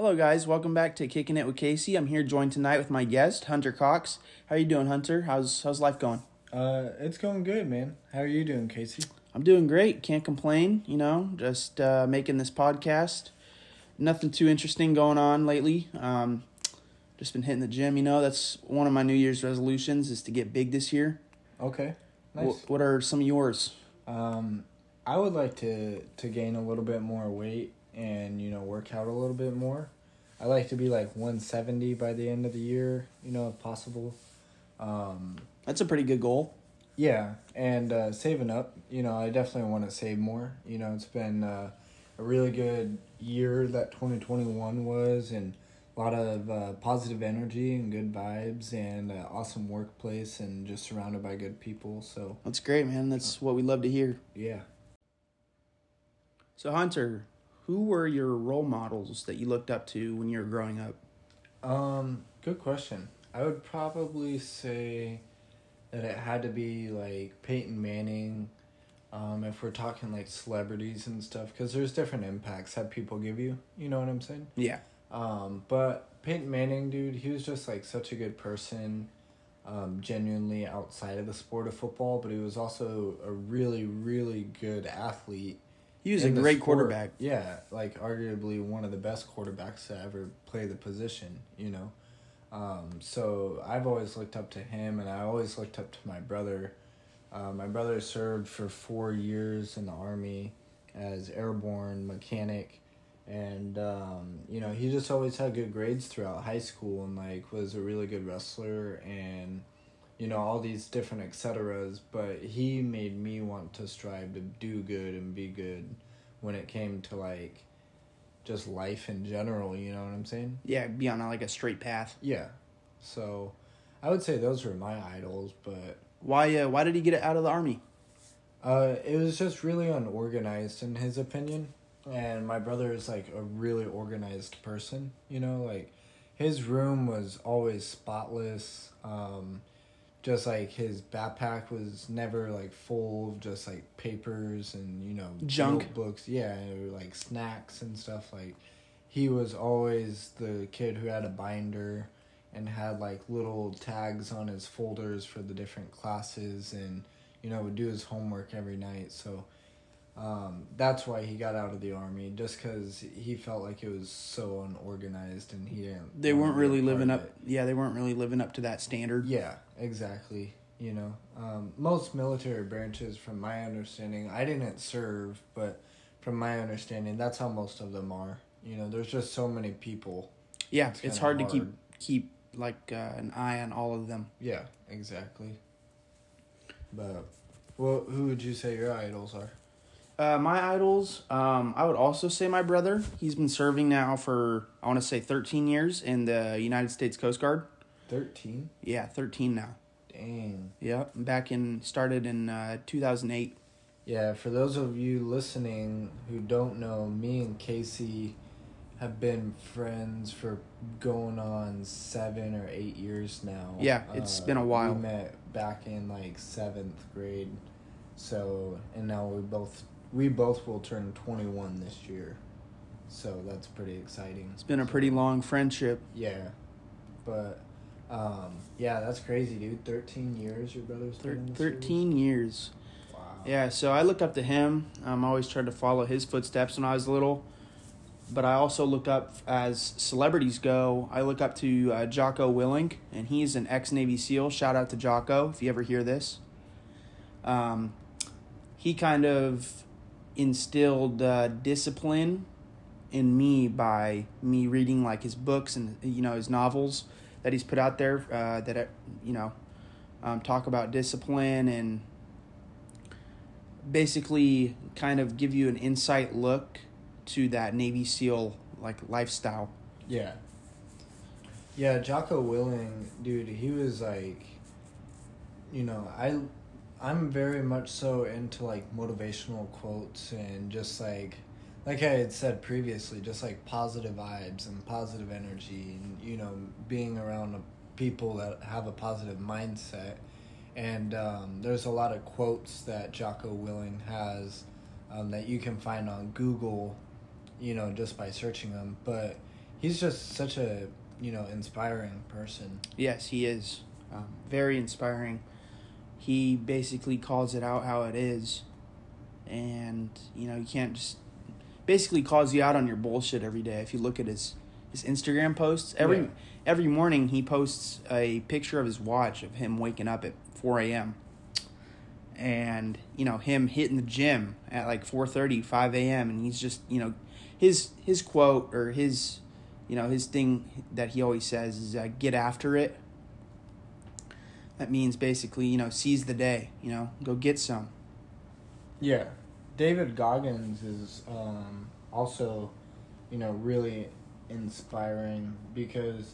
Hello, guys. Welcome back to Kicking It with Kasey. I'm here joined tonight with my guest, Hunter Cox. How you doing, Hunter? How's how's life going? Uh, it's going good, man. How are you doing, Kasey? I'm doing great. Can't complain. You know, just uh, making this podcast. Nothing too interesting going on lately. Um, just been hitting the gym. You know, that's one of my New Year's resolutions is to get big this year. Okay, nice. Wh- what are some of yours? Um, I would like to to gain a little bit more weight and you know work out a little bit more. I like to be like one seventy by the end of the year, you know, if possible. Um, That's a pretty good goal. yeah, and uh, saving up. You know, I definitely want to save more. You know, it's been uh, a really good year that twenty twenty one was, and a lot of uh, positive energy and good vibes, and uh, awesome workplace, and just surrounded by good people. So That's great, man. That's what we love to hear. yeah. So, Hunter, who were your role models that you looked up to when you were growing up? Um, good question. I would probably say that it had to be like Peyton Manning. Um, if we're talking like celebrities and stuff, because there's different impacts that people give you. You know what I'm saying? Yeah. Um, but Peyton Manning, dude, he was just like such a good person, um, genuinely outside of the sport of football, but he was also a really, really good athlete. He was a great sport. quarterback. Yeah, like arguably one of the best quarterbacks to ever play the position, you know. Um, so I've always looked up to him, and I always looked up to my brother. Uh, my brother served for four years in the army as airborne mechanic, and um, you know he just always had good grades throughout high school, and like was a really good wrestler, and you know all these different etceteras. But he made me want to strive to do good and be good when it came to like just life in general. You know what I'm saying? Yeah, be on like a straight path. Yeah. So I would say those were my idols, but Why? Uh, why did he get it out of the army? uh, it was just really unorganized in his opinion. And my brother is like a really organized person, you know, like his room was always spotless. Um, just like his backpack was never like full of just like papers and you know Junk. notebooks, yeah, like snacks and stuff. Like he was always the kid who had a binder and had like little tags on his folders for the different classes and you know would do his homework every night so um, that's why he got out of the army just because he felt like it was so unorganized and he didn't They weren't really living up. Yeah, they weren't really living up to that standard. yeah exactly you know um, most military branches from my understanding i didn't serve but from my understanding that's how most of them are you know there's just so many people Yeah, It's it's, kinda hard, to keep keep like uh, an eye on all of them. yeah exactly but well who would you say your idols are Uh, my idols, um, I would also say my brother. He's been serving now for I want to say thirteen years in the United States Coast Guard. 13 Yeah, thirteen now. dang Yeah, back in started in uh, two thousand eight. Yeah, for those of you listening who don't know, me and Kasey have been friends for going on seven or eight years now. Yeah, it's been a while. We met back in like seventh grade, so and now we both we both will turn twenty one this year, so that's pretty exciting. It's been a pretty long friendship. Yeah, but um, yeah, that's crazy, dude. Thirteen years, your brother's Thir- been in the Thirteen years. Wow. Yeah, so I looked up to him. I'm always trying to follow his footsteps when I was little. But I also look up as celebrities go. I look up to uh, Jocko Willink, and he's an ex Navy SEAL. Shout out to Jocko if you ever hear this. Um, he kind of instilled uh, discipline in me by me reading like his books and you know his novels that he's put out there uh, that uh, you know um, talk about discipline and basically kind of give you an insight look to that Navy SEAL like lifestyle. Yeah. Yeah, Jocko Willink, dude, he was like you know, I I'm very much so into like motivational quotes and just like like I had said previously, just like positive vibes and positive energy and you know, being around people that have a positive mindset. And um, there's a lot of quotes that Jocko Willink has um, that you can find on Google, you know, just by searching them. But he's just such a you know inspiring person. Yes, he is. Um, very inspiring. He basically calls it out how it is. And, you know, you can't just basically calls you out on your bullshit every day. If you look at his his Instagram posts, every Yeah. every morning he posts a picture of his watch of him waking up at 4 a.m. And, you know, him hitting the gym at like 4:30, 5 a.m. and he's just, you know, his his quote or his you know, his thing that he always says is uh, get after it. That means basically, you know, seize the day, you know, go get some. Yeah, David Goggins is um, also, you know, really inspiring because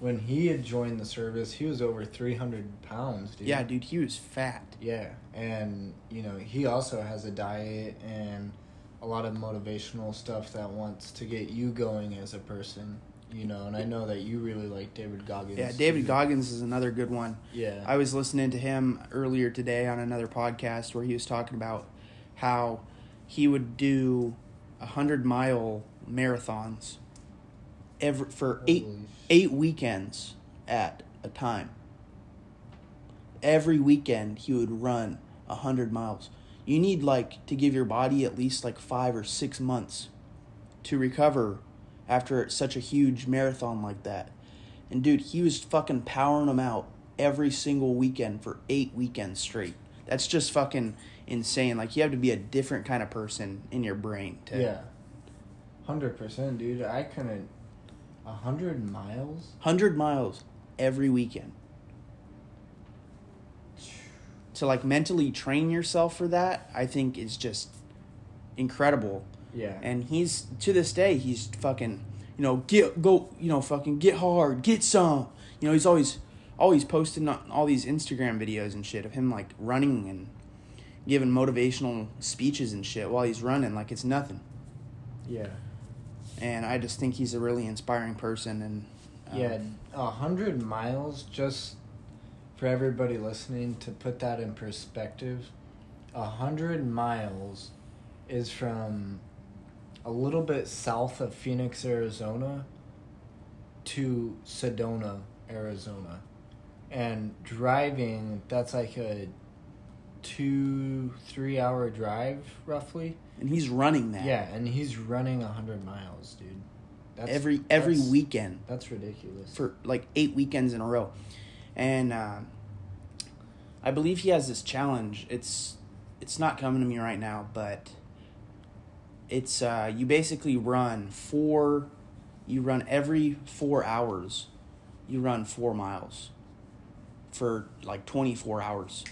when he had joined the service, he was over three hundred pounds. Dude. Yeah, dude, he was fat. Yeah, and you know he also has a diet and a lot of motivational stuff that wants to get you going as a person. You know, and I know that you really like David Goggins. Yeah, David. Goggins is another good one. Yeah, I was listening to him earlier today on another podcast where he was talking about how he would do a hundred mile marathons every for eight Holy eight weekends at a time. Every weekend he would run a hundred miles. You need like to give your body at least like five or six months to recover after such a huge marathon like that. And dude, he was fucking powering them out every single weekend for eight weekends straight. That's just fucking insane. Like you have to be a different kind of person in your brain to Yeah, hundred percent, dude. I couldn't. A hundred miles. hundred miles every weekend. To like mentally train yourself for that, I think is just incredible. Yeah, And he's to this day he's fucking you know get go you know fucking get hard get some you know he's always always posting on all these Instagram videos and shit of him like running and giving motivational speeches and shit while he's running like it's nothing yeah, and I just think he's a really inspiring person and um, yeah. A hundred miles. Just for everybody listening to put that in perspective, a hundred miles is from a little bit south of Phoenix, Arizona, to Sedona, Arizona, and driving. That's like a two three hour drive roughly. and he's running that Yeah, and he's running a hundred miles, dude. That's, every every that's- weekend That's ridiculous. for like eight weekends in a row, and uh, I believe he has this challenge. It's it's not coming to me right now, but it's uh, you basically run four, you run every four hours, you run four miles, for like twenty four hours.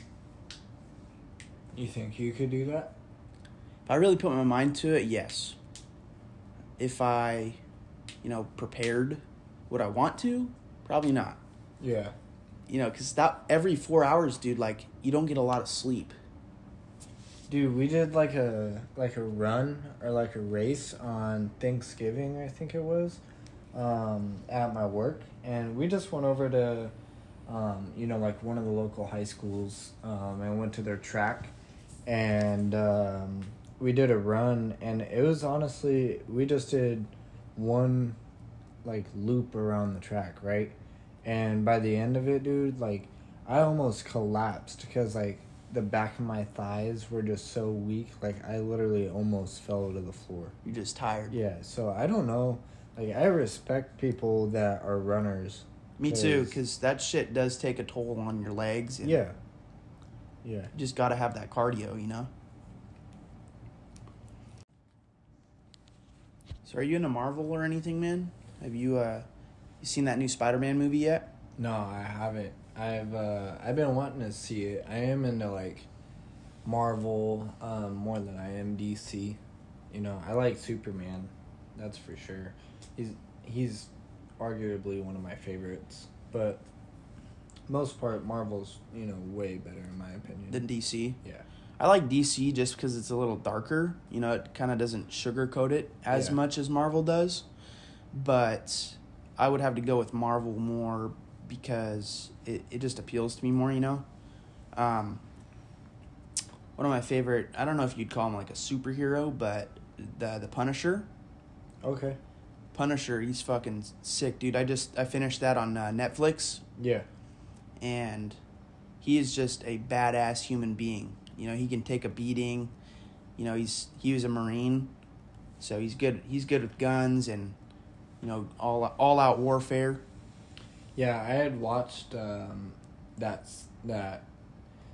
you think you could do that? If I really put my mind to it, yes. If I, you know, prepared, would I want to? Probably not. Yeah. You know, because that every four hours, dude, like you don't get a lot of sleep. Dude, we did like a like a run or like a race on Thanksgiving, I think it was, um, at my work, and we just went over to, um, you know, like one of the local high schools, um, and went to their track, and um, we did a run, and it was honestly we just did one, like loop around the track, right, and by the end of it, dude, like I almost collapsed because like the back of my thighs were just so weak. Like I literally almost fell to the floor. You're just tired. Yeah, so I don't know. Like I respect people that are runners. Me too, because that shit does take a toll on your legs. And Yeah. Yeah. You just got to have that cardio, you know? So, are you into Marvel or anything, man? Have you, uh, you seen that new Spider Man movie yet? No, I haven't. I've uh I've been wanting to see it. I am into like Marvel um more than I am DC. You know, I like Superman. That's for sure. He's he's arguably one of my favorites, but most part Marvel's, you know, way better in my opinion. Than DC? yeah. I like DC just because it's a little darker. You know, it kind of doesn't sugarcoat it as Yeah. much as Marvel does. But I would have to go with Marvel more because it, it just appeals to me more, you know? Um, one of my favorite, I don't know if you'd call him like a superhero, but the, the Punisher. Okay. Punisher, he's fucking sick, dude. I just I finished that on uh, Netflix, Yeah. and he is just a badass human being. You know, he can take a beating. You know, he's he was a marine, so he's good. He's good with guns and you know all all out warfare. Yeah, I had watched um, that that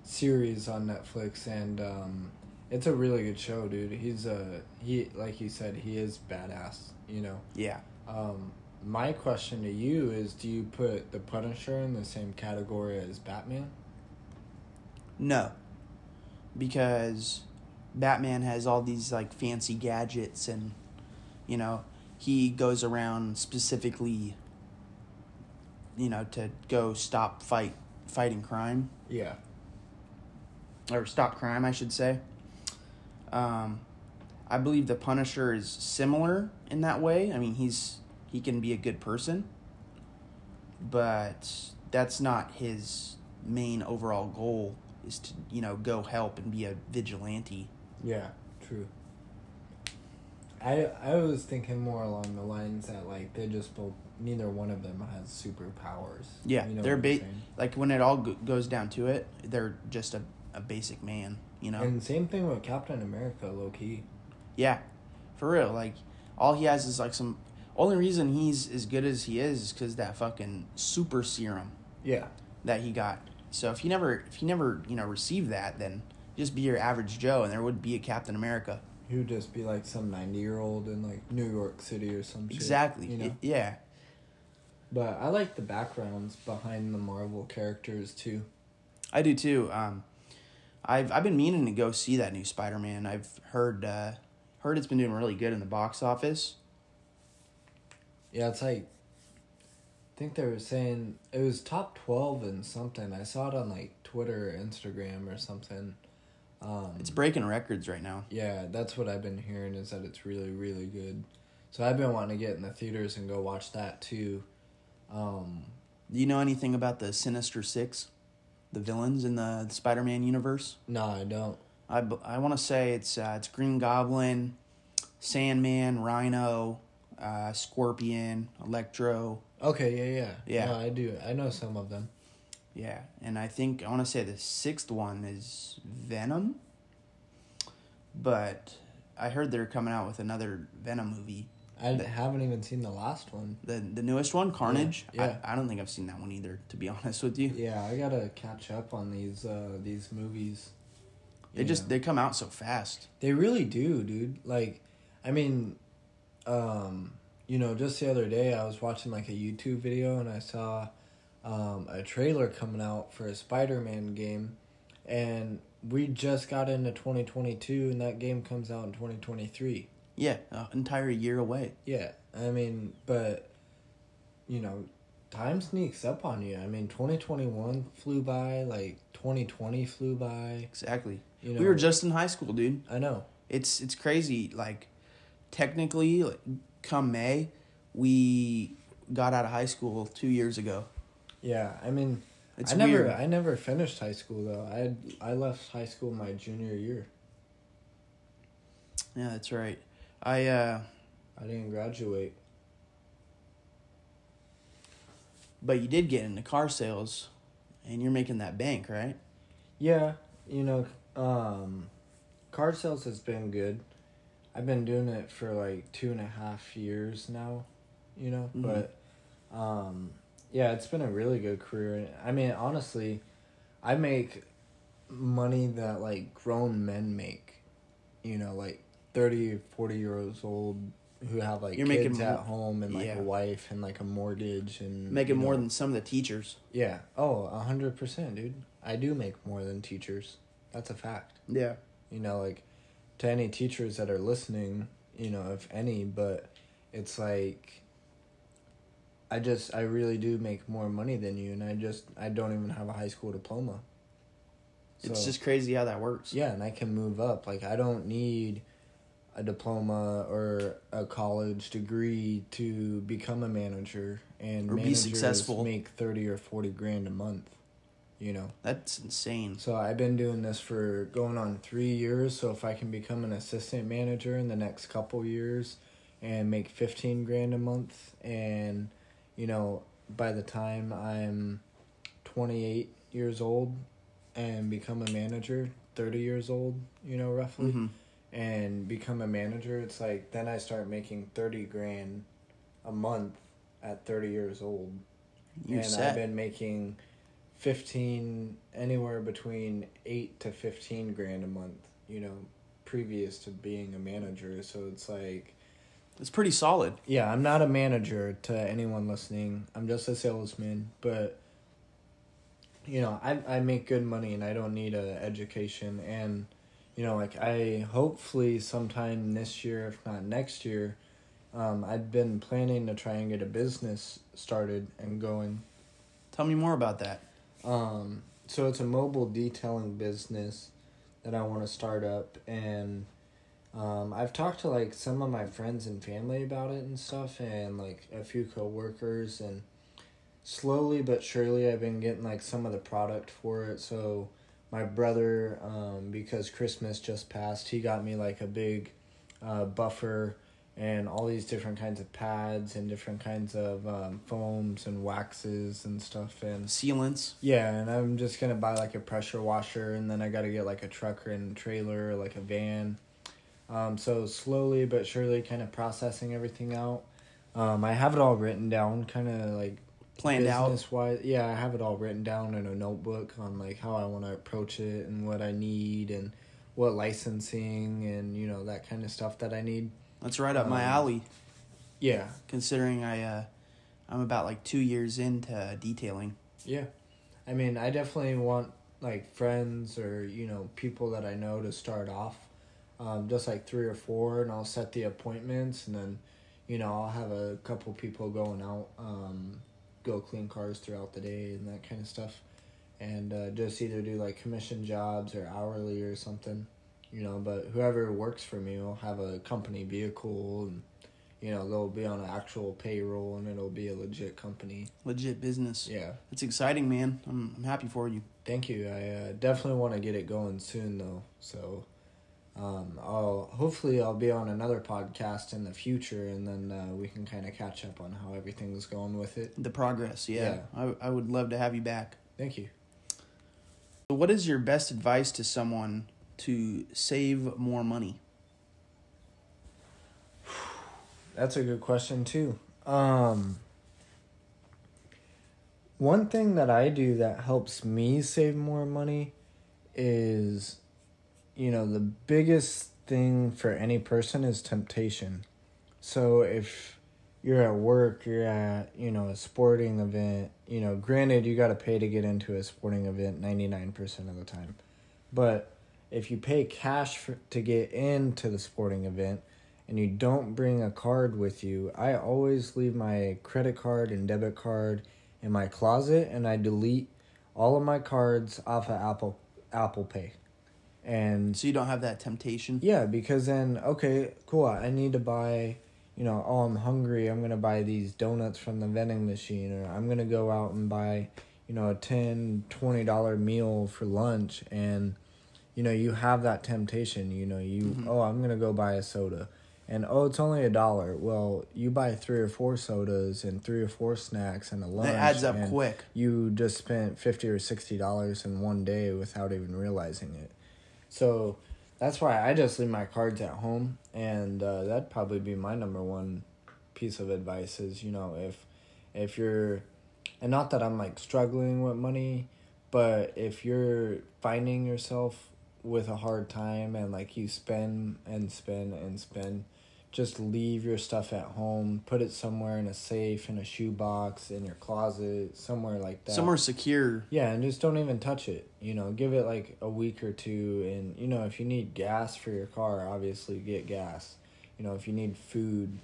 series on Netflix, and um, it's a really good show, dude. He's a he like you said, he is badass. You know. Yeah, Um, my question to you is: Do you put the Punisher in the same category as Batman? no, because Batman has all these like fancy gadgets and you know he goes around specifically you know to go stop fight fighting crime Yeah. or stop crime, I should say. Um, I believe the Punisher is similar in that way. I mean, he's he can be a good person, but that's not his main overall goal. Is to you know go help and be a vigilante. Yeah, true. I I was thinking more along the lines that like they just both neither one of them has superpowers. Yeah, You know they're ba- like when it all go- goes down to it, they're just a, a basic man. You know. And same thing with Captain America, low key. Yeah, for real. Like all he has is like some. Only reason he's as good as he is is because that fucking super serum Yeah. that he got. So if he never, if he never, you know, received that, then just be your average Joe, and there would be a Captain America. He would just be like some ninety year old in like New York City or some shit. exactly. You know. Yeah. But I like the backgrounds behind the Marvel characters too. I do too. Um, I've I've been meaning to go see that new Spider Man. I've heard uh, heard it's been doing really good in the box office. Yeah, it's like I think they were saying it was top twelve and something. I saw it on like Twitter, or Instagram, or something. Um, It's breaking records right now. yeah, that's what I've been hearing is that it's really really good. So I've been wanting to get in the theaters and go watch that too. Um, Do you know anything about the Sinister Six, the villains in the, the Spider Man universe? no, I don't. I, I want to say it's uh, it's Green Goblin, Sandman, Rhino, uh, Scorpion, Electro. Okay, yeah, yeah, Yeah. No, I do. I know some of them. Yeah, and I think I want to say the sixth one is Venom. But I heard they're coming out with another Venom movie. I The- haven't even seen the last one. The the newest one, Carnage. yeah. I, I don't think I've seen that one either. To be honest with you, Yeah, I gotta catch up on these uh these movies. they just know. they come out so fast. They really do, dude. Like, I mean, um, you know, just the other day I was watching like a YouTube video and I saw um, a trailer coming out for a Spider Man game, and we just got into twenty twenty two, and that game comes out in twenty twenty three. Yeah, an entire year away. Yeah, I mean, but you know, time sneaks up on you. I mean, twenty twenty one flew by, like twenty twenty flew by. Exactly. You know, we were just in high school, dude. I know. it's it's crazy like technically like, come may we got out of high school two years ago Yeah, I mean, it's I never, I never finished high school though. I had, I left high school my junior year. yeah that's right i uh I didn't graduate. but you did get into car sales and you're making that bank right Yeah, you know, um, car sales has been good. I've been doing it for like two and a half years now, you know, Mhm. but um, yeah, it's been a really good career. I mean, honestly, I make money that like grown men make, you know, like 30, 40 years old who have like You're kids making at home and like yeah. a wife and like a mortgage and making you more than some of the teachers yeah. Oh, a hundred percent, dude. I do make more than teachers. That's a fact. yeah You know, like to any teachers that are listening, you know, if any, but it's like I just I really do make more money than you and I just I don't even have a high school diploma. it's just crazy how that works yeah, and I can move up. Like I don't need a diploma or a college degree to become a manager and Or be successful. make 30 or 40 grand a month, you know. that's insane So I've been doing this for going on 3 years, so if I can become an assistant manager in the next couple years and make 15 grand a month and you know by the time i'm 28 years old and become a manager 30 years old you know roughly hmm and become a manager it's like then i start making 30 grand a month at 30 years old You're and set. I've been making fifteen anywhere between eight to fifteen grand a month. You know, previous to being a manager. So it's like, It's pretty solid. yeah, I'm not a manager to anyone listening. I'm just a salesman, but you know, I I make good money and I don't need a education and you know, like I hopefully sometime this year, if not next year, um, I've been planning to try and get a business started and going. Tell me more about that. Um, so it's a mobile detailing business that I want to start up, and um, I've talked to like some of my friends and family about it and stuff, and like a few coworkers, and slowly but surely I've been getting like some of the product for it. So my brother, um, because Christmas just passed, he got me like a big uh, buffer and all these different kinds of pads and different kinds of um, foams and waxes and stuff and Sealants. yeah, and I'm just gonna buy like a pressure washer, and then I gotta get like a truck and trailer, like a van. Um, so slowly but surely, kind of processing everything out. Um, I have it all written down, kind of like Planned out. business wise. Yeah, I have it all written down in a notebook on like how I want to approach it and what I need and what licensing and you know that kind of stuff that I need. That's right up my Um, alley. Yeah, Considering I, uh, I'm about like two years into detailing. Yeah. I mean, I definitely want like friends or, you know, people that I know to start off. Um, just like three or four and I'll set the appointments and then, you know, I'll have a couple people going out, um, go clean cars throughout the day and that kind of stuff. And uh, just either do like commission jobs or hourly or something, you know, but whoever works for me will have a company vehicle and, you know, they'll be on an actual payroll and it'll be a legit company. Legit business. Yeah. It's exciting, man. I'm, I'm happy for you. Thank you. I uh, definitely want to get it going soon, though. So, um, I'll hopefully I'll be on another podcast in the future, and then uh, we can kind of catch up on how everything's going with it. The progress, yeah. I, I would love to have you back. Thank you. What is your best advice to someone to save more money? That's a good question too. Um, one thing that I do that helps me save more money is, you know, the biggest thing for any person is temptation. So if you're at work, you're at, you know, a sporting event, you know, granted you got to pay to get into a sporting event 99% of the time. But if you pay cash for, to get into the sporting event, and you don't bring a card with you, I always leave my credit card and debit card in my closet and I delete all of my cards off of Apple Apple Pay. And So you don't have that temptation. yeah, because then okay, cool, I need to buy, you know, oh, I'm hungry, I'm going to buy these donuts from the vending machine or I'm going to go out and buy, you know, a 10 20 dollar meal for lunch and you know, you have that temptation, you know, you Mhm. oh, I'm going to go buy a soda and oh, it's only a dollar. Well, you buy three or four sodas and three or four snacks and a lunch. That adds up quick. You just spent fifty or sixty dollars in one day without even realizing it. So that's why I just leave my cards at home, and uh, that'd probably be my number one piece of advice. Is you know if if you're, and not that I'm like struggling with money, but if you're finding yourself with a hard time and like you spend and spend and spend just leave your stuff at home put it somewhere in a safe in a shoebox in your closet somewhere like that Somewhere secure. yeah and just don't even touch it you know give it like a week or two and you know if you need gas for your car obviously get gas you know if you need food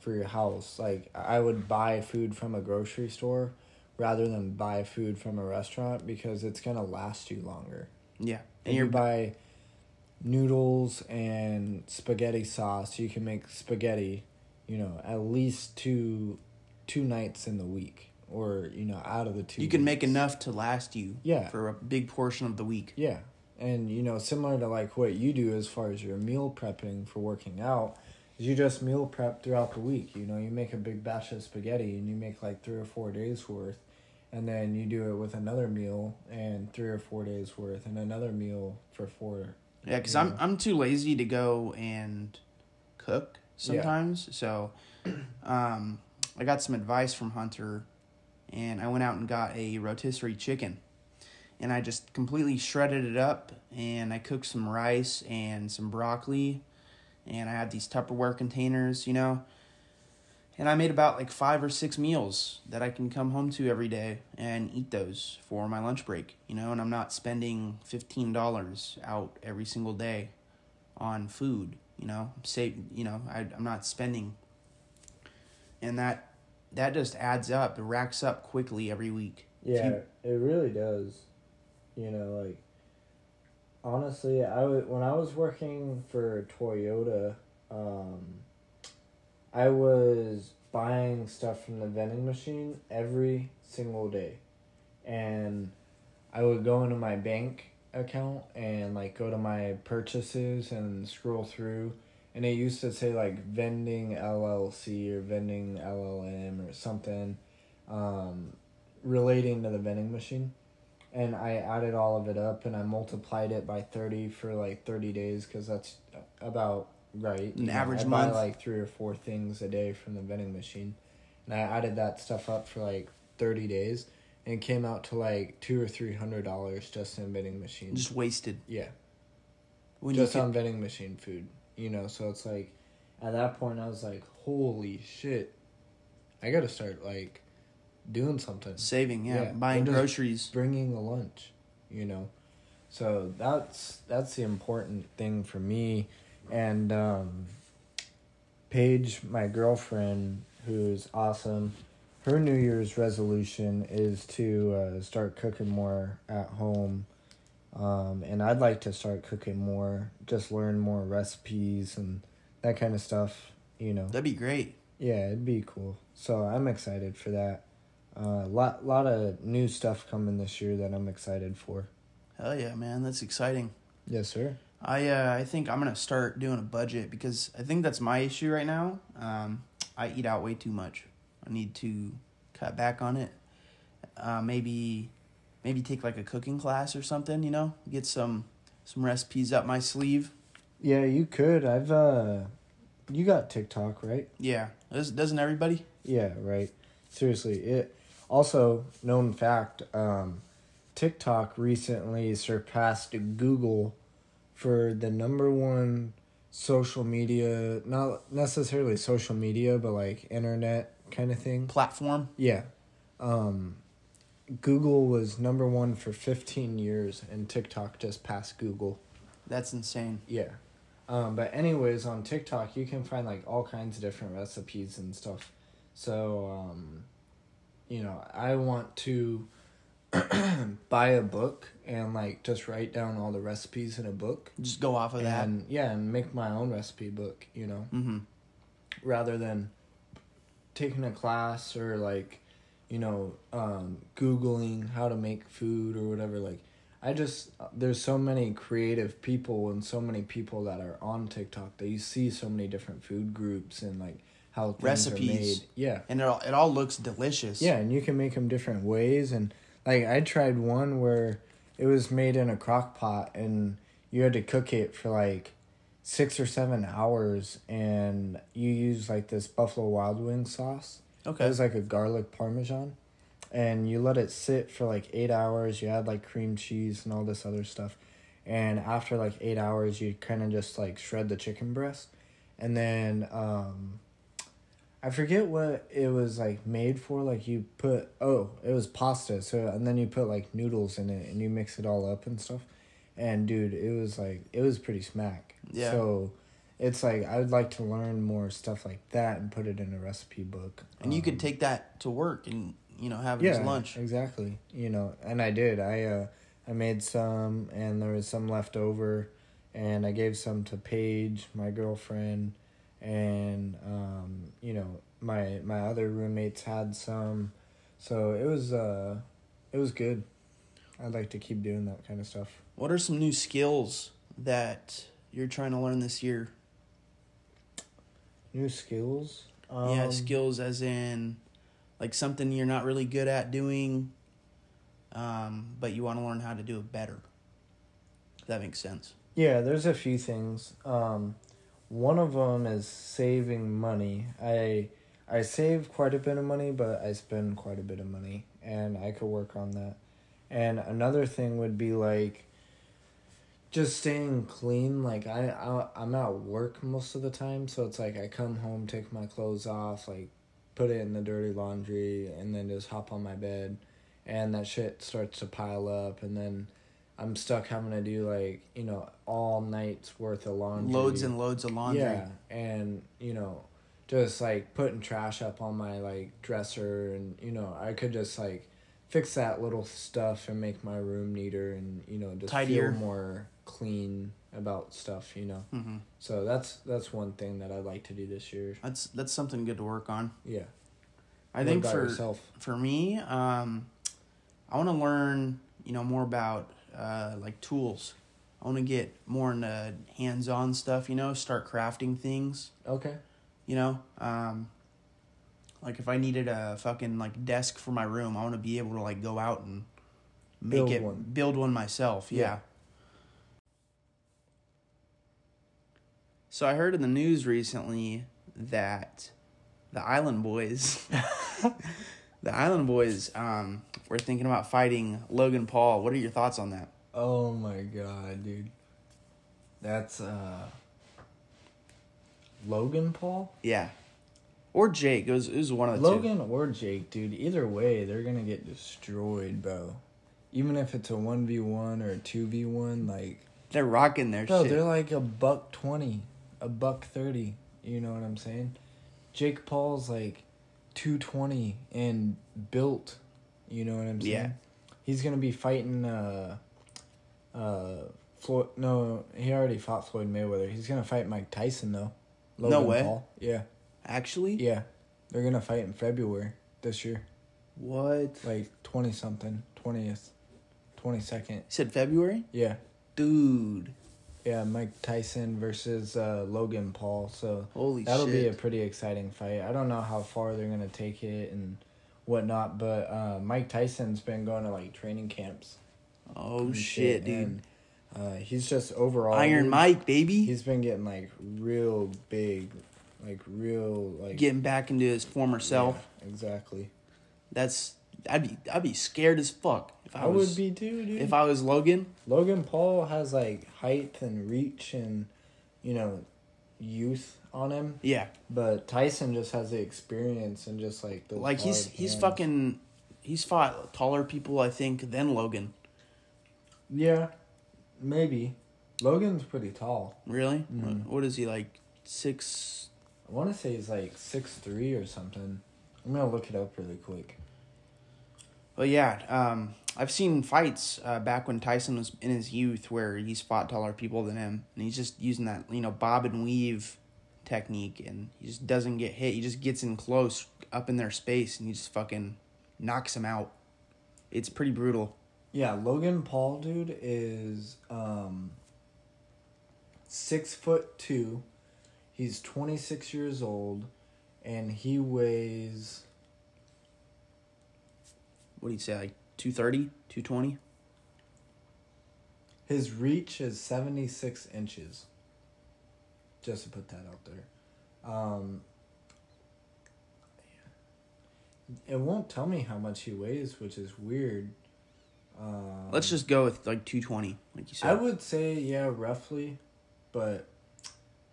for your house like i would buy food from a grocery store rather than buy food from a restaurant because it's going to last you longer Yeah. and And you buy noodles and spaghetti sauce you can make spaghetti you know at least two two nights in the week or you know out of the two you can make enough to last you Yeah. for a big portion of the week. yeah and you know similar to like what you do as far as your meal prepping for working out is you just meal prep throughout the week. You know, you make a big batch of spaghetti and you make like three or four days worth, and then you do it with another meal and three or four days worth, and another meal for four. Yeah, because you I'm? I'm too lazy to go and cook sometimes. So, um, I got some advice from Hunter, and I went out and got a rotisserie chicken, and I just completely shredded it up, and I cooked some rice and some broccoli, and I had these Tupperware containers, you know. And I made about like five or six meals that I can come home to every day and eat those for my lunch break, you know, and I'm not spending $15 out every single day on food, you know, save, you know, I, I'm not spending. And that, that just adds up, it racks up quickly every week. Yeah, you- it really does. You know, like honestly, I w- when I was working for Toyota, um, I was buying stuff from the vending machine every single day, and I would go into my bank account and like go to my purchases and scroll through and it used to say like vending LLC or vending LLM or something um, relating to the vending machine. And I added all of it up and I multiplied it by 30 for like 30 days because that's about right. An know, average I month? buy like three or four things a day from the vending machine. And I added that stuff up for like 30 days and it came out to like two or three hundred dollars just in vending machines. Just wasted. yeah When just on vending machine food, you know. So it's like, at that point, I was like, "Holy shit, I got to start like doing something, saving, yeah, Yeah, buying groceries. bringing a lunch," you know. So that's that's the important thing for me, and um, Paige, my girlfriend, who's awesome. Her New Year's resolution is to uh, start cooking more at home. Um, and I'd like to start cooking more, just learn more recipes and that kind of stuff, you know. That'd be great. Yeah, it'd be cool. So I'm excited for that. A uh, lot, lot of new stuff coming this year that I'm excited for. Hell yeah, man, that's exciting. Yes, sir. I uh, I think I'm gonna start doing a budget because I think that's my issue right now. Um, I eat out way too much. I need to cut back on it. Uh, maybe maybe take like a cooking class or something. You know, get some some recipes up my sleeve. Yeah, you could. I've uh, you got TikTok, right? Yeah, Does, doesn't everybody? Yeah, right. Seriously, it also known fact. Um, TikTok recently surpassed Google for the number one social media, not necessarily social media, but like internet kind of thing. Platform. Yeah. Um, Google was number one for 15 years, and TikTok just passed Google. That's insane. Yeah. Um, but anyways, on TikTok you can find like all kinds of different recipes and stuff. So, um, you know, I want to buy a book and like just write down all the recipes in a book. Just go off of that. and yeah, and make my own recipe book, you know, Mm-hmm. rather than taking a class or like, you know, um, googling how to make food or whatever like I just there's so many creative people and so many people that are on TikTok that you see so many different food groups and like how Recipes. Yeah. And it all, it all looks delicious. Yeah, and you can make them different ways and like I tried one where it was made in a crock pot and you had to cook it for like 6 or 7 hours and you use like this Buffalo Wild wing sauce. Okay. It was like a garlic parmesan. And you let it sit for like eight hours. You add like cream cheese and all this other stuff. And after like eight hours, you kind of just like shred the chicken breast. And then um, I forget what it was like made for. Like you put, oh, it was pasta. So, and then you put like noodles in it and you mix it all up and stuff. And dude, it was like, it was pretty smack. Yeah. So it's like, I would like to learn more stuff like that and put it in a recipe book. and you could Um, take that to work and you know have it as lunch. Exactly. You know, and I did. I uh I made some and there was some left over and I gave some to Paige, my girlfriend, and um, you know, my my other roommates had some. So it was uh it was good. I'd like to keep doing that kind of stuff. What are some new skills that you're trying to learn this year? New skills. yeah, Um, skills as in like something you're not really good at doing, um, but you want to learn how to do it better. If that makes sense. Yeah, there's a few things. Um, one of them is saving money. I I save quite a bit of money, but I spend quite a bit of money, and I could work on that. And another thing would be like just staying clean. Like I, I I'm at work most of the time, so it's like I come home, take my clothes off, like put it in the dirty laundry, and then just hop on my bed, and that shit starts to pile up, and then I'm stuck having to do like you know all night's worth of laundry, Loads and loads of laundry. yeah, and you know, just like putting trash up on my like dresser, and you know, I could just like fix that little stuff and make my room neater, and you know, just Tidier. feel more clean about stuff. You know, hmm so that's that's one thing that I'd like to do this year. That's that's something good to work on. Yeah, I What think for yourself. for me, um, I want to learn you know more about uh, like tools. I want to get more into hands on stuff. You know, start crafting things. Okay. You know, um, like if I needed a fucking like desk for my room, I want to be able to like go out and make Build it one. build one myself. Yeah. Yeah. So I heard in the news recently that the Island Boys, the Island Boys, um, were thinking about fighting Logan Paul. What are your thoughts on that? Oh my god, dude. That's uh Logan Paul? Yeah, or Jake. It was it was one of the two. Logan or Jake, dude. Either way, they're gonna get destroyed, bro. Even if it's a one v one or a two v one, like They're rocking their no, shit. they're like a buck twenty, a buck thirty. You know what I'm saying? Jake Paul's like two twenty and built. You know what I'm saying? Yeah. He's gonna be fighting uh uh Floyd no, he already fought Floyd Mayweather. He's gonna fight Mike Tyson though. No way. Paul. Yeah. Actually, Yeah. They're gonna fight in February this year. what? Like twenty something. Twentieth. Twenty second. You said February, Yeah. dude. Yeah, Mike Tyson versus uh, Logan Paul. So Holy that'll shit! be a pretty exciting fight. I don't know how far they're gonna take it and whatnot, but uh, Mike Tyson's been going to like training camps. oh shit, dude! and, uh, he's just overall Iron Mike, baby, He's been getting like real big, like real like getting back into his former self. Yeah, exactly. That's I'd be I'd be scared as fuck if I, I, was would be too, dude. if I was Logan. Logan Paul has like height and reach and you know youth on him, Yeah, but Tyson just has the experience and just like the like he's he's hands. fucking he's fought taller people I think than Logan. yeah, maybe. Logan's pretty tall. Really? Mhm. What, what is he like? Six? I want to say he's like six three or something. I'm gonna look it up really quick. But yeah, um, I've seen fights uh, back when Tyson was in his youth where he's fought taller people than him, and he's just using that you know bob and weave technique, and he just doesn't get hit. He just gets in close, up in their space, and he just fucking knocks him out. It's pretty brutal. Yeah, Logan Paul, dude, is um six foot two. He's twenty six years old, and he weighs What do you say, like 230, 220? his reach is seventy six inches. Just to put that out there, um, it won't tell me how much he weighs, which is weird. Um, Let's just go with like 220, like you said. I would say yeah, roughly, but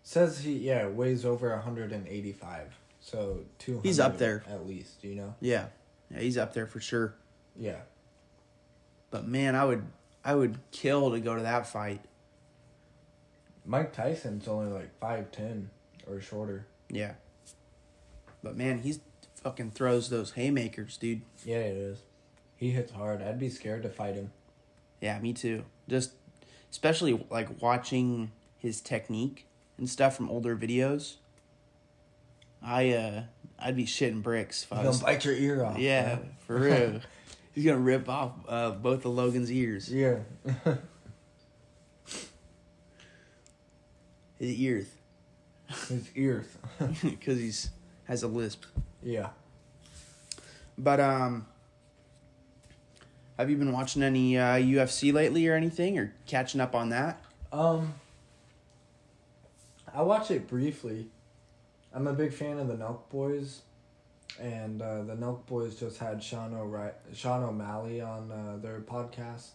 says he yeah weighs over hundred and eighty five. So two. He's up there. at least. You know. yeah. Yeah, he's up there for sure. Yeah. But man, I would I would kill to go to that fight. Mike Tyson's only like five ten or shorter. Yeah. But man, he's fucking throws those haymakers, dude. Yeah, it is. He hits hard. I'd be scared to fight him. Yeah, me too. Just especially like watching his technique and stuff from older videos. I uh I'd be shitting bricks if I He's was gonna bite your ear off. Yeah, bro. for real. He's gonna rip off uh, both of Logan's ears. Yeah. His ears. His ears. because he's has a lisp. yeah. But um, have you been watching any uh, UFC lately or anything, or catching up on that? Um, I watch it briefly. I'm a big fan of the Nelk Boys, and uh, the Nelk Boys just had Sean O'Reilly, Sean O'Malley on uh, their podcast,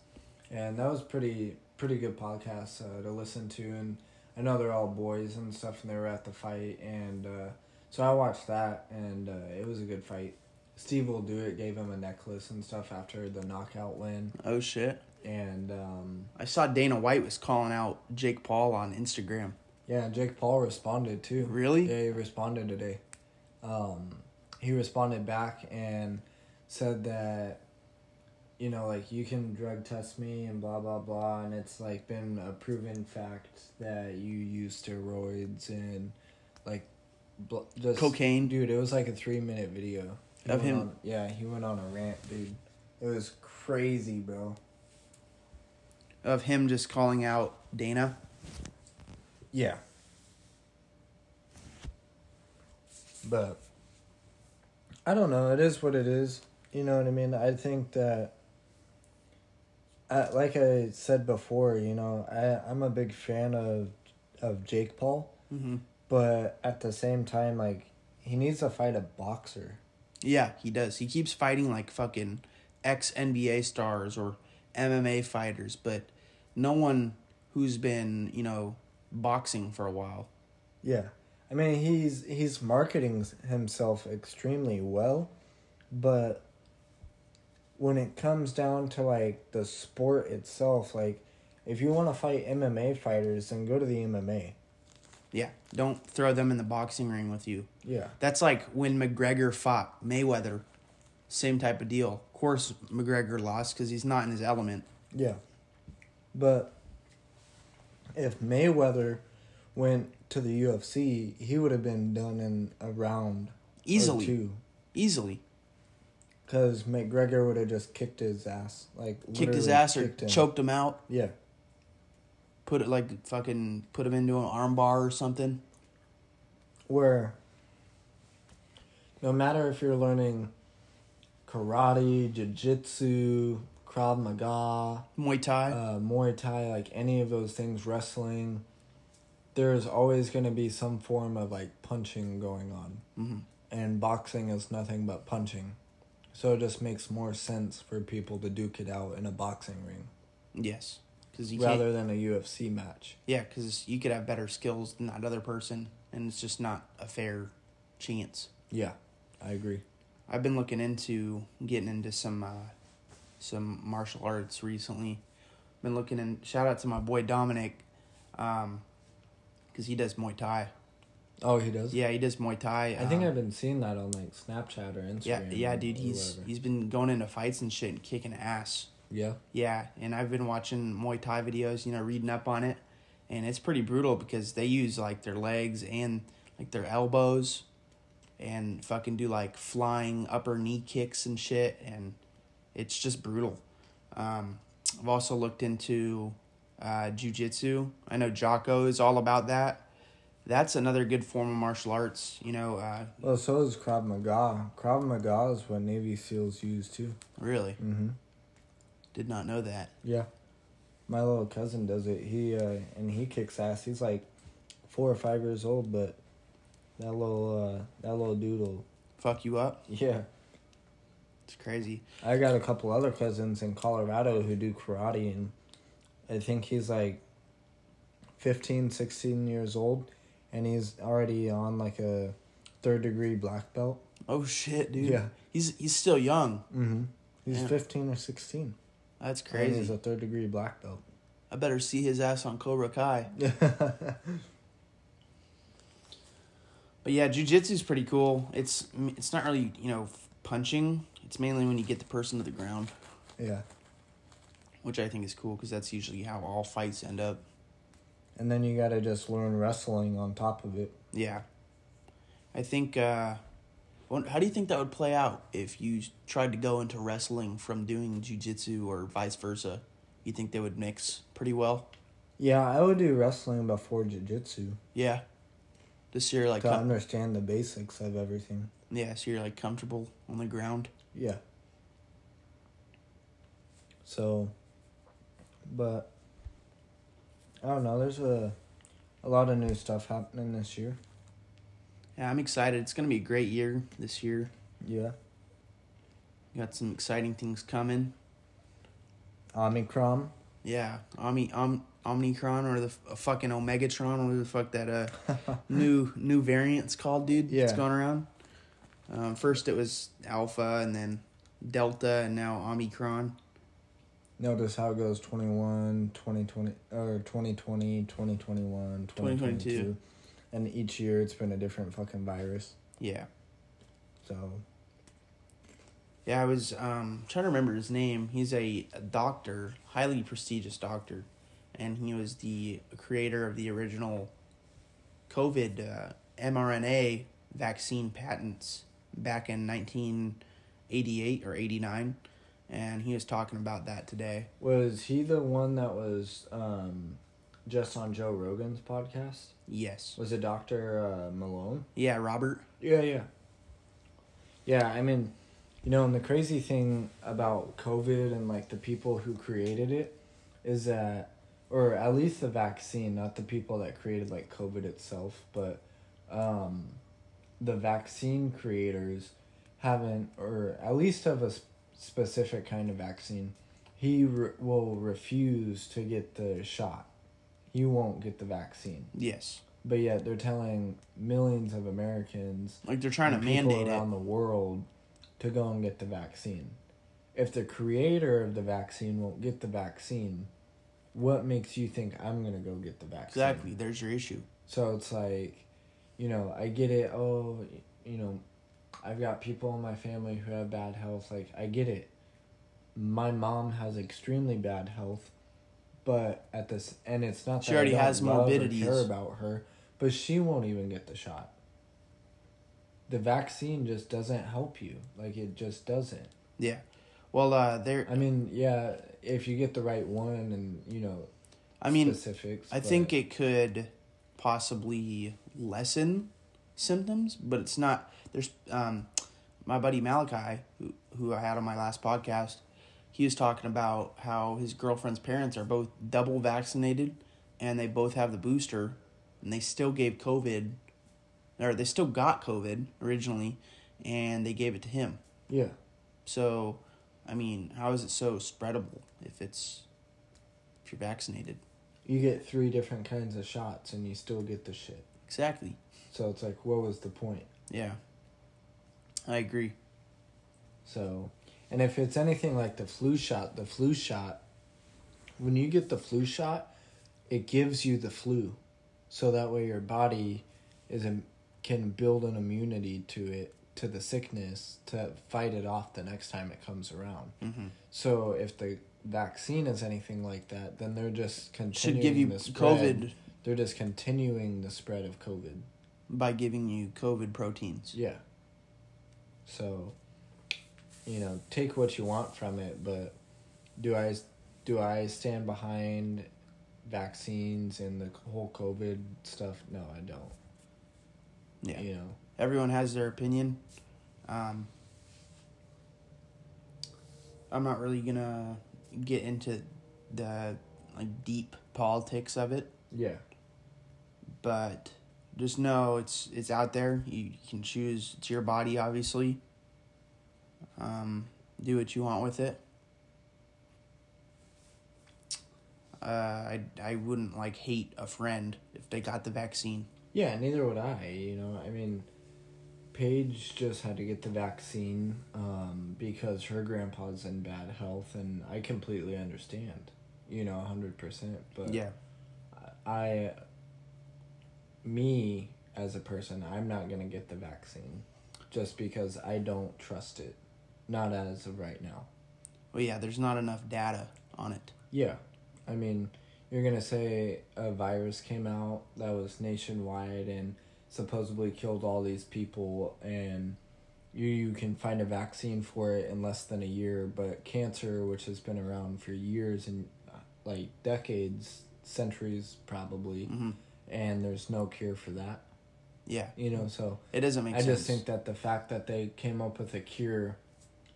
and that was pretty pretty good podcast uh, to listen to. And I know they're all boys and stuff, and they were at the fight, and uh, so I watched that, and uh, it was a good fight. Steve will do it. Gave him a necklace and stuff after the knockout win, Oh shit! and um, I saw Dana White was calling out Jake Paul on Instagram. Yeah, Jake Paul responded too. Really? Yeah, he responded today. Um, he responded back and said that, you know, like you can drug test me and blah blah blah, and it's like been a proven fact that you use steroids and like, bl- just Cocaine. Dude, it was like a three minute video He Of him- on- yeah, he went on a rant, dude. It was crazy, bro. Of him just calling out Dana. Yeah. But I don't know. It is what it is. You know what I mean? I think that, I, like I said before, you know, I I'm a big fan of of Jake Paul, Mm-hmm. but at the same time, like he needs to fight a boxer. Yeah, he does. He keeps fighting like fucking ex NBA stars or MMA fighters, but no one who's been, you know, boxing for a while. Yeah. I mean, he's he's marketing himself extremely well, but when it comes down to like the sport itself, like if you want to fight MMA fighters, then go to the MMA. Yeah, don't throw them in the boxing ring with you. Yeah. That's like when McGregor fought Mayweather. Same type of deal. Of course, McGregor lost because he's not in his element. Yeah. But if Mayweather went to the UFC, he would have been done in a round Easily. or two. Easily. Because McGregor would have just kicked his ass, like Kicked his ass or kicked him. choked him out. Yeah, Put it like fucking put him into an armbar or something. where no matter if you're learning karate, jiu-jitsu, krav maga, Muay Thai. uh, muay thai like any of those things wrestling there's always going to be some form of like punching going on hmm and boxing is nothing but punching so it just makes more sense for people to duke it out in a boxing ring Yes. Because you rather than a ufc match Yeah, because you could have better skills than that other person, and it's just not a fair chance. yeah i agree I've been looking into getting into some uh, some martial arts recently. Been looking in. Shout out to my boy Dominic, um, because he does Muay Thai. Oh he does Yeah, he does Muay Thai. i think um, i've been seeing that on like snapchat or instagram Yeah, yeah, dude. He's whatever. he's been going into fights and shit and kicking ass. yeah Yeah, and I've been watching Muay Thai videos, you know, reading up on it, and it's pretty brutal because they use like their legs and like their elbows, and fucking do like flying upper knee kicks and shit, and it's just brutal. Um, I've also looked into uh, jujitsu. I know Jocko is all about that. That's another good form of martial arts. You know, uh, well so is krav maga krav maga is what navy seals use too really mm-hmm did not know that. Yeah. My little cousin does it. He uh and he kicks ass. He's like four or five years old, but that little uh that little doodle Fuck you up. yeah. It's crazy. I got a couple other cousins in Colorado who do karate and I think he's like 15, 16 years old and he's already on like a third degree black belt. Oh shit, dude. Yeah. He's he's still young. Mm-hmm. He's Yeah. 15 or 16. That's And he's a third degree black belt. I better see his ass on Cobra Kai. But yeah, jujitsu's pretty cool. It's it's not really you know punching. It's mainly when you get the person to the ground, yeah. which I think is cool because that's usually how all fights end up. And then you got to just learn wrestling on top of it. Yeah, I think. uh How do you think that would play out if you tried to go into wrestling from doing jujitsu or vice versa? You think they would mix pretty well? Yeah, I would do wrestling before jiu-jitsu. Yeah, Just so you're like, to com- understand the basics of everything. yeah, so you're like comfortable on the ground. Yeah. So, but I don't know. There's a a lot of new stuff happening this year. Yeah, I'm excited. It's gonna be a great year this year. Yeah. Got some exciting things coming. Omicron. Yeah, Omni Om, Omnicron or the uh, fucking Omegatron, whatever the fuck that uh new new variant's called, dude. It's going around. Um, first it was Alpha, and then Delta, and now Omicron. Notice how it goes 21, 2020, or 2020, 2021, 2022. 2022. And each year it's been a different fucking virus. Yeah, So, yeah. I was um trying to remember his name. He's a, a doctor, highly prestigious doctor, and he was the creator of the original COVID uh, mRNA vaccine patents back in nineteen eighty eight or eighty nine, and he was talking about that today. was he the one that was um, just on Joe Rogan's podcast? Yes. Was it Dr. Uh, Malone? Yeah, Robert. Yeah, yeah. Yeah, I mean, you know, and the crazy thing about COVID and like the people who created it is that, or at least the vaccine, not the people that created like COVID itself, but um, the vaccine creators haven't, or at least of a s- specific kind of vaccine, he re- will refuse to get the shot. He won't get the vaccine. Yes. But yet they're telling millions of Americans Like they're trying to mandate around it. the world to go and get the vaccine. If the creator of the vaccine won't get the vaccine, what makes you think I'm gonna go get the vaccine? Exactly. There's your issue. So it's like, you know, I get it. Oh, you know, I've got people in my family who have bad health. Like I get it. My mom has extremely bad health, but at this, and it's not. She that I already don't has morbidities. Care about her, but she won't even get the shot. The vaccine just doesn't help you. Like it just doesn't. Yeah. Well, uh, there. I mean, yeah, if you get the right one and you know, I mean, specifics. I but- think it could possibly lessen symptoms, but it's not. There's um, my buddy Malachi, who who I had on my last podcast. He was talking about how his girlfriend's parents are both double vaccinated, and they both have the booster, and they still gave COVID, or they still got COVID originally, and they gave it to him. yeah. So, I mean, how is it so spreadable if it's if you're vaccinated? You get three different kinds of shots and you still get the shit. Exactly. So it's like, what was the point? Yeah. I agree. So, and if it's anything like the flu shot, the flu shot, when you get the flu shot, it gives you the flu. So that way your body is im- can build an immunity to it, to the sickness, to fight it off the next time it comes around. Mm-hmm. So if the vaccine is anything like that, then they're just continuing Should give you the spread. COVID They're just continuing the spread of COVID. By giving you COVID proteins. Yeah. So, you know, take what you want from it, but do I do I stand behind vaccines and the whole COVID stuff? No, I don't. Yeah. You know. Everyone has their opinion. Um, I'm not really gonna get into the like deep politics of it, Yeah. but just know it's it's out there. You can choose. It's your body, obviously. Um, do what you want with it. Uh, I I wouldn't like hate a friend if they got the vaccine. Yeah, neither would I, you know. I mean, Paige just had to get the vaccine um, because her grandpa's in bad health, and I completely understand, you know, 100%. But yeah, I, me as a person, I'm not gonna get the vaccine, just because I don't trust it, not as of right now. well, yeah. There's not enough data on it. Yeah, I mean, you're gonna say a virus came out that was nationwide and supposedly killed all these people, and you you can find a vaccine for it in less than a year, but cancer, which has been around for years and uh, like decades, centuries probably, hmm and there's no cure for that. Yeah, You know, so it doesn't make I sense. just think that the fact that they came up with a cure,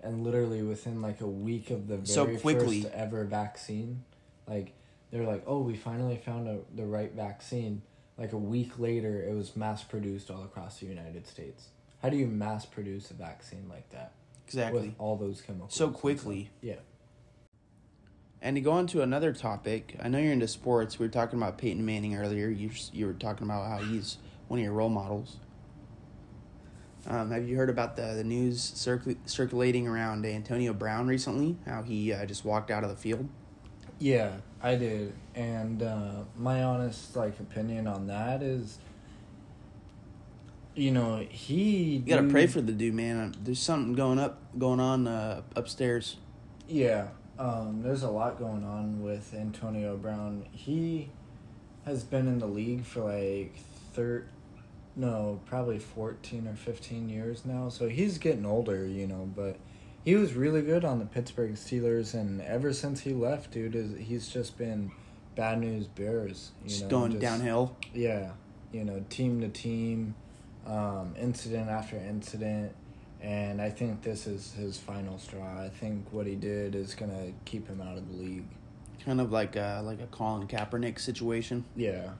and literally within like a week of the So very quickly. first ever vaccine, like they're like, oh, we finally found a, the right vaccine. Like a week later, it was mass produced all across the United States. How do you mass produce a vaccine like that exactly. with all those chemicals? So quickly. Yeah. And to go on to another topic, I know you're into sports. We were talking about Peyton Manning earlier. You you were talking about how he's one of your role models. Um, have you heard about the the news circul- circulating around Antonio Brown recently? How he uh, just walked out of the field. Yeah, I did, and uh, my honest like opinion on that is, you know, he. You gotta pray for the dude, man. There's something going up, going on uh, upstairs. Yeah, um, there's a lot going on with Antonio Brown. He has been in the league for like thir, no, probably fourteen or fifteen years now. So he's getting older, you know. But he was really good on the Pittsburgh Steelers, and ever since he left, dude, is he's just been bad news bears. You Just know, going just- downhill. Yeah, you know, team to team, um, incident after incident, and I think this is his final straw. I think what he did is gonna keep him out of the league. Kind of like a, like a Colin Kaepernick situation. Yeah,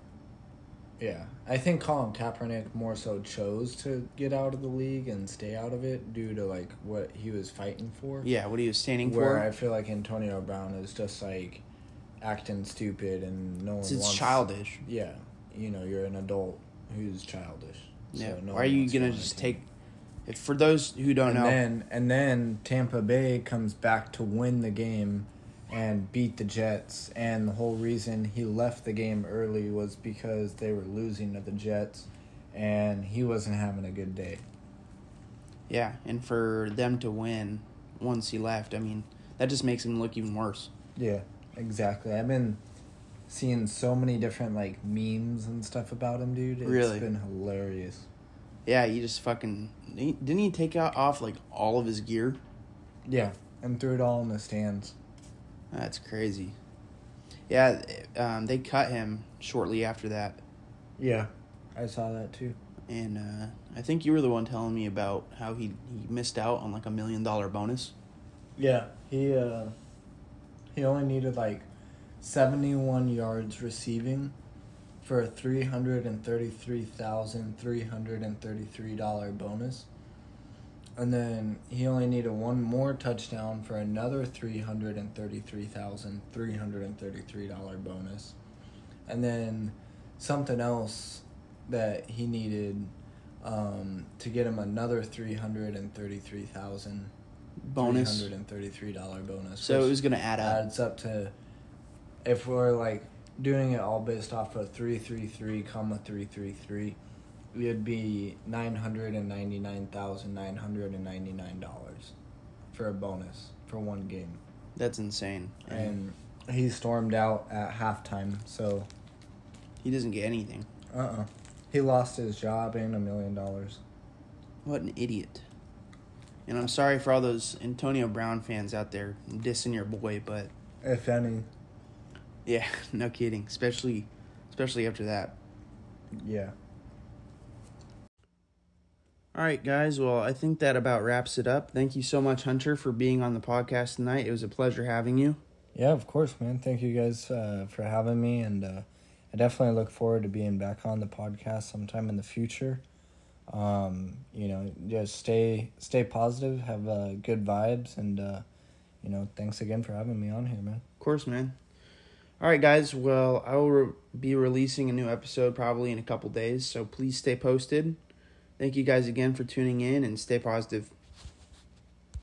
yeah. I think Colin Kaepernick more so chose to get out of the league and stay out of it due to like what he was fighting for. Yeah, what he was standing Where for. Where I feel like Antonio Brown is just like acting stupid and no one it's, wants. childish. Yeah, you know, you're an adult who's childish. So Yeah. no Why are you gonna just take? If for those who don't and know, then and then Tampa Bay comes back to win the game and beat the Jets and the whole reason he left the game early was because they were losing to the Jets and he wasn't having a good day. yeah, and for them to win once he left, I mean, that just makes him look even worse. Yeah, exactly. I've been seeing so many different like memes and stuff about him, dude. It's Really? been hilarious. Yeah, he just fucking didn't he take out off like all of his gear? Yeah, and threw it all in the stands. That's crazy. Yeah, um, they cut him shortly after that, Yeah, I saw that too. and uh, I think you were the one telling me about how he he missed out on like a million dollar bonus. Yeah, he uh he only needed like 71 yards receiving for a $333,333 bonus. And then he only needed one more touchdown for another $333,333 bonus. And then something else that he needed um, to get him another 333,000 Bonus. Three hundred and thirty-three dollar bonus. So it was gonna add up. adds up to, if we're like doing it all based off of three three three comma three three three, it'd be nine hundred and ninety nine thousand nine hundred and ninety nine dollars, for a bonus for one game, That's insane. and he stormed out at halftime. So, he doesn't get anything. uh, uh he lost his job and a million dollars. What an idiot. And I'm sorry for all those Antonio Brown fans out there dissing your boy, but If any, yeah, no kidding. Especially, especially after that. yeah. All right, guys. Well, I think that about wraps it up. Thank you so much, Hunter, for being on the podcast tonight. It was a pleasure having you. Yeah, of course, man. Thank you guys uh, for having me, and uh, I definitely look forward to being back on the podcast sometime in the future. Um, you know, just stay stay positive, have uh, good vibes, and uh, you know, thanks again for having me on here, man. Of course, man. All right, guys. Well, I will re- be releasing a new episode probably in a couple days, so please stay posted. Thank you guys again for tuning in and stay positive.